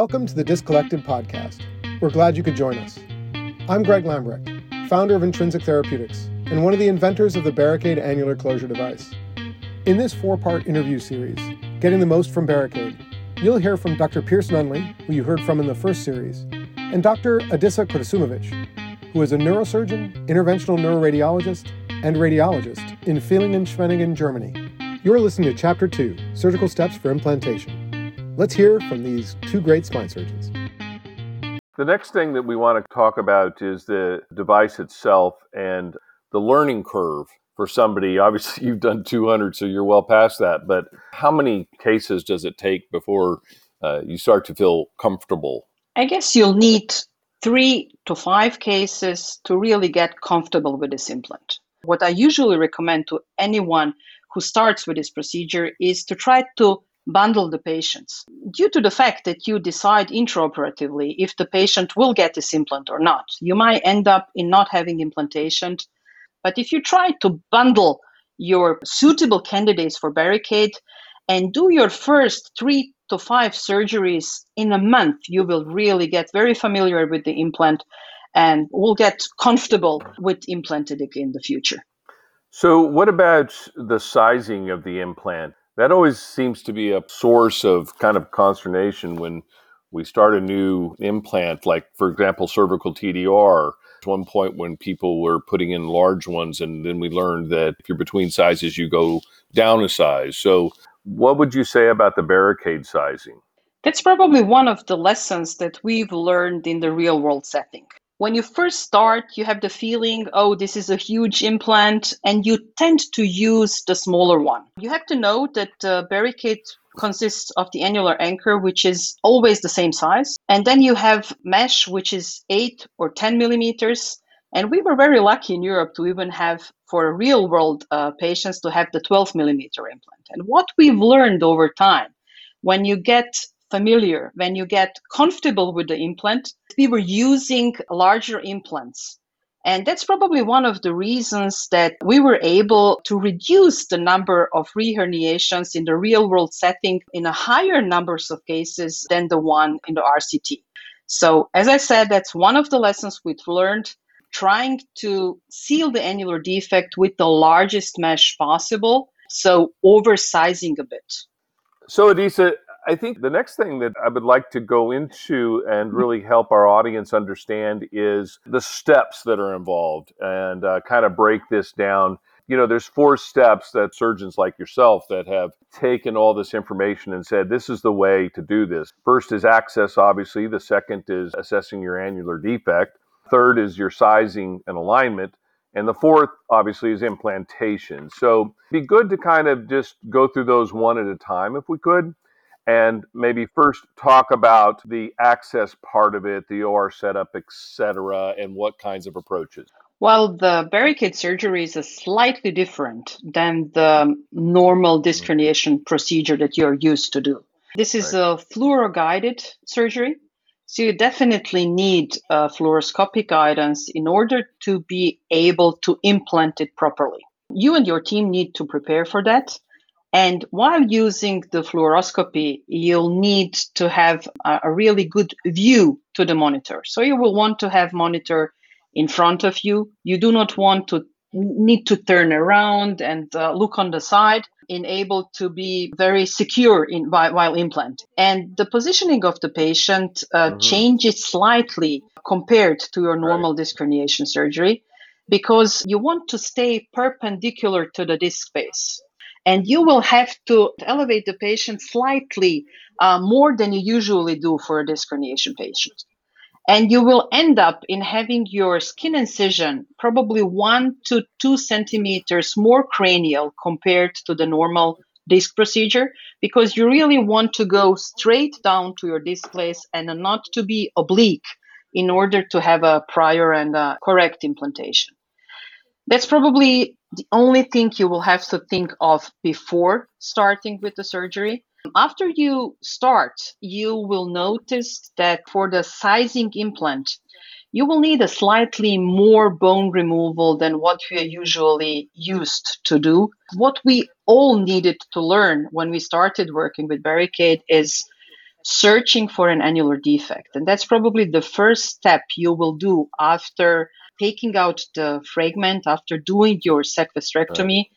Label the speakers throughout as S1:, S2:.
S1: Welcome to the Discollected podcast. We're glad you could join us. I'm Greg Lambrecht, founder of Intrinsic Therapeutics and one of the inventors of the Barricaid annular closure device. In this four part interview series, Getting the Most from Barricaid, you'll hear from Dr. Pierce Nunley, who you heard from in the first series, and Dr. Adisa Kuršumović, who is a neurosurgeon, interventional neuroradiologist, and radiologist in Villingen-Schwenningen, Germany. You're listening to Chapter 2 Surgical Steps for Implantation. Let's hear from these two great spine surgeons.
S2: The next thing that we want to talk about is the device itself and the learning curve for somebody. Obviously, you've done 200, so you're well past that. But how many cases does it take before uh, you start to feel comfortable?
S3: I guess you'll need three to five cases to really get comfortable with this implant. What I usually recommend to anyone who starts with this procedure is to try to bundle the patients due to the fact that you decide intraoperatively if the patient will get this implant or not. You might end up in not having implantation. But if you try to bundle your suitable candidates for Barricaid and do your first three to five surgeries in a month, you will really get very familiar with the implant and will get comfortable with implanted in the future.
S2: So, what about the sizing of the implant? That always seems to be a source of kind of consternation when we start a new implant, like, for example, cervical TDR. At one point, when people were putting in large ones, and then we learned that if you're between sizes, you go down a size. So, what would you say about the Barricaid sizing?
S3: That's probably one of the lessons that we've learned in the real world setting. When you first start, you have the feeling, oh, this is a huge implant, and you tend to use the smaller one. You have to know that the Barricaid consists of the annular anchor, which is always the same size. And then you have mesh, which is 8 or 10 millimeters. And we were very lucky in Europe to even have, for real world uh, patients, to have the 12 millimeter implant. And what we've learned over time, when you get familiar, when you get comfortable with the implant, we were using larger implants. And that's probably one of the reasons that we were able to reduce the number of reherniations in the real world setting in a higher numbers of cases than the one in the RCT. So, as I said, that's one of the lessons we've learned trying to seal the annular defect with the largest mesh possible. So, oversizing a bit.
S2: So, Adisa, I think the next thing that I would like to go into and mm-hmm. really help our audience understand is the steps that are involved and uh, kind of break this down. You know, there's four steps that surgeons like yourself that have taken all this information and said, this is the way to do this. First is access, obviously. The second is assessing your annular defect. Third is your sizing and alignment. And the fourth, obviously, is implantation. So be good to kind of just go through those one at a time if we could and maybe first talk about the access part of it, the OR setup, etc., and what kinds of approaches.
S3: Well, the Barricaid surgery is a slightly different than the normal mm-hmm. disc herniation procedure that you're used to do. This is right. a fluoro guided surgery. So you definitely need a fluoroscopic guidance in order to be able to implant it properly. You and your team need to prepare for that. And while using the fluoroscopy, you'll need to have a, really good view to the monitor. So you will want to have monitor in front of you. You do not want to need to turn around and uh, look on the side in able to be very secure in while, while implant. And the positioning of the patient uh, mm-hmm. changes slightly compared to your normal right. disc herniation surgery because you want to stay perpendicular to the disc space and you will have to elevate the patient slightly uh, more than you usually do for a disc herniation patient. And you will end up in having your skin incision probably one to two centimeters more cranial compared to the normal disc procedure because you really want to go straight down to your disc place and not to be oblique in order to have a prior and a correct implantation. That's probably the only thing you will have to think of before starting with the surgery. After you start, you will notice that for the sizing implant, you will need a slightly more bone removal than what we are usually used to do. What we all needed to learn when we started working with Barricaid is searching for an annular defect. And that's probably the first step you will do after taking out the fragment, after doing your sequestrectomy. Right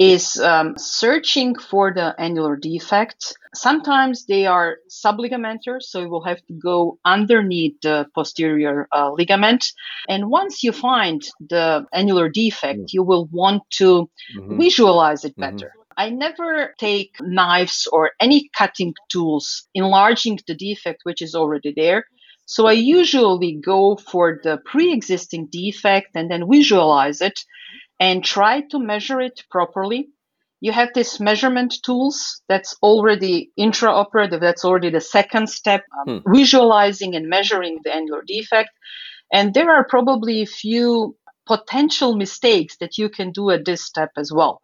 S3: is um, searching for the annular defect. Sometimes they are subligamentous, so you will have to go underneath the posterior uh, ligament. And once you find the annular defect, mm. you will want to mm-hmm. visualize it mm-hmm. better. Mm-hmm. I never take knives or any cutting tools enlarging the defect which is already there. So I usually go for the pre existing defect and then visualize it and try to measure it properly. You have these measurement tools that's already intraoperative. That's already the second step, um, hmm. visualizing and measuring the annular defect. And there are probably a few potential mistakes that you can do at this step as well.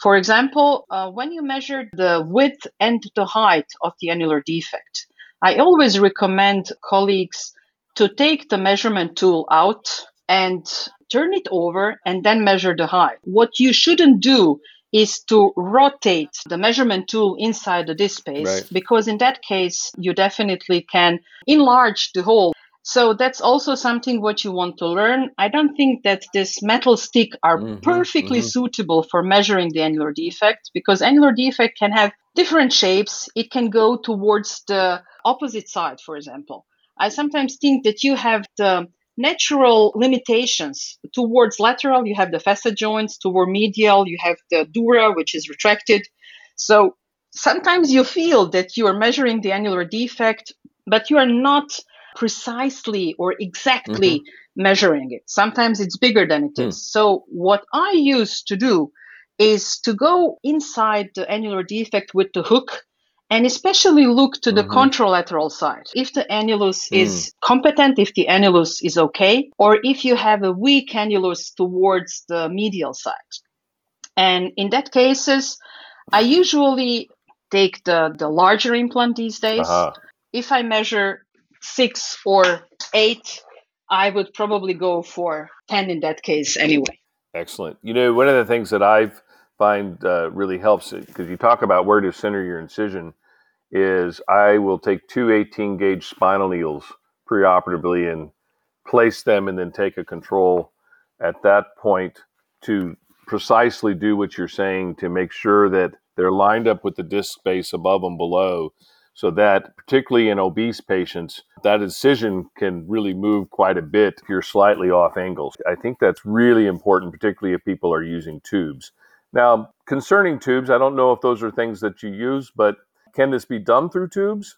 S3: For example, uh, when you measure the width and the height of the annular defect, I always recommend colleagues to take the measurement tool out and turn it over and then measure the height. What you shouldn't do is to rotate the measurement tool inside the disk space right. because in that case you definitely can enlarge the hole so that's also something what you want to learn i don't think that this metal stick are mm-hmm, perfectly mm-hmm. suitable for measuring the annular defect because annular defect can have different shapes it can go towards the opposite side for example i sometimes think that you have the natural limitations. Towards lateral, you have the facet joints. Toward medial, you have the dura, which is retracted. So sometimes you feel that you are measuring the annular defect, but you are not precisely or exactly mm-hmm. measuring it. Sometimes it's bigger than it mm. is. So what I used to do is to go inside the annular defect with the hook and especially look to the mm-hmm. contralateral side. If the annulus mm. is competent, if the annulus is okay, or if you have a weak annulus towards the medial side. And in that cases, I usually take the, the larger implant these days. Uh-huh. If I measure six or eight, I would probably go for 10 in that case anyway.
S2: Excellent. You know, one of the things that I've find uh, really helps because you talk about where to center your incision is I will take two 18 gauge spinal needles preoperatively and place them and then take a control at that point to precisely do what you're saying to make sure that they're lined up with the disc space above and below so that particularly in obese patients that incision can really move quite a bit if you're slightly off angles i think that's really important particularly if people are using tubes now, concerning tubes, I don't know if those are things that you use, but can this be done through tubes?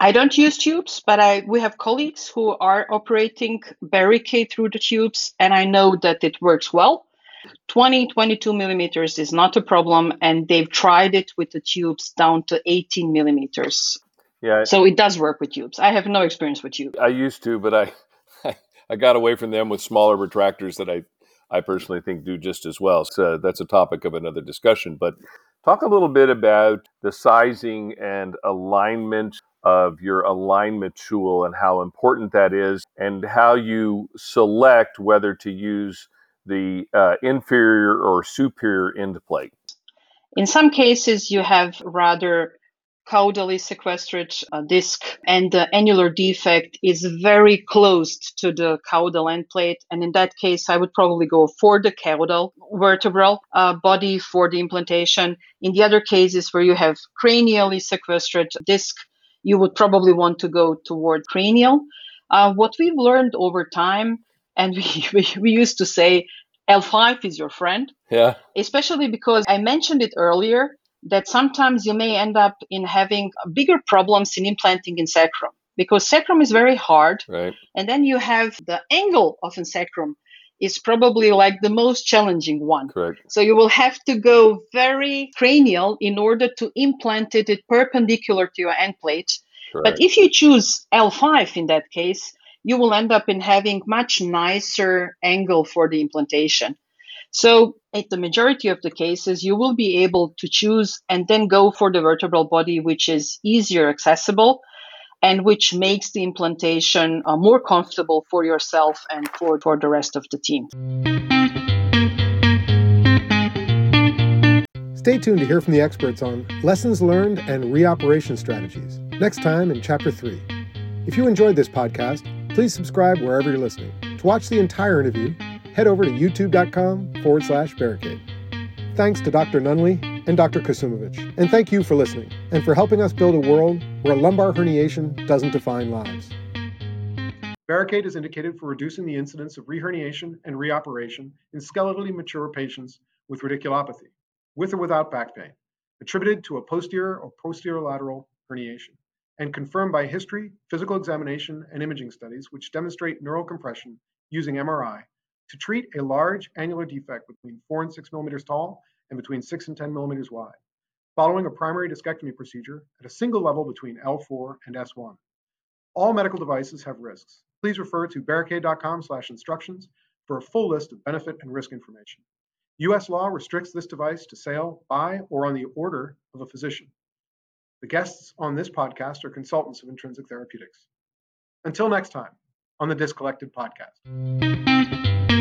S3: I don't use tubes, but I we have colleagues who are operating Barricaid through the tubes, and I know that it works well. 20, 22 millimeters is not a problem, and they've tried it with the tubes down to 18 millimeters. Yeah. So it does work with tubes. I have no experience with tubes.
S2: I used to, but I I got away from them with smaller retractors that I I personally think do just as well. So that's a topic of another discussion. But talk a little bit about the sizing and alignment of your alignment tool and how important that is, and how you select whether to use the uh, inferior or superior end plate.
S3: In some cases, you have rather caudally sequestered uh, disc and the annular defect is very close to the caudal end plate. And in that case, I would probably go for the caudal vertebral uh, body for the implantation. In the other cases where you have cranially sequestered disc, you would probably want to go toward cranial. Uh, what we've learned over time, and we, we, we used to say L5 is your friend.
S2: Yeah.
S3: Especially because I mentioned it earlier that sometimes you may end up in having bigger problems in implanting in sacrum because sacrum is very hard.
S2: Right.
S3: And then you have the angle of a sacrum is probably like the most challenging one.
S2: Correct.
S3: So you will have to go very cranial in order to implant it perpendicular to your end plate. Correct. But if you choose L5 in that case, you will end up in having much nicer angle for the implantation. So at the majority of the cases, you will be able to choose and then go for the vertebral body, which is easier accessible and which makes the implantation uh, more comfortable for yourself and for, for the rest of the team.
S1: Stay tuned to hear from the experts on lessons learned and reoperation strategies.
S4: Next time in Chapter 3. If you enjoyed this podcast, please subscribe wherever you're listening. To watch the entire interview, head over to youtube.com forward slash barricaid. Thanks to Dr. Nunley and Dr. Kuršumović. And thank you for listening and for helping us build a world where lumbar herniation doesn't define lives. Barricaid is indicated for reducing the incidence of reherniation and reoperation in skeletally mature patients with radiculopathy, with or without back pain, attributed to a posterior or posterolateral herniation, and confirmed by history, physical examination, and imaging studies which demonstrate neural compression using MRI to treat a large annular defect between 4 and 6 millimeters tall and between 6 and 10 millimeters wide, following a primary discectomy procedure at a single level between L4 and S1. All medical devices have risks. Please refer to barricaid.com slash instructions for a full list of benefit and risk information. US law restricts this device to sale by or on the order of a physician. The guests on this podcast are consultants of Intrinsic Therapeutics. Until next time on the Discollected podcast.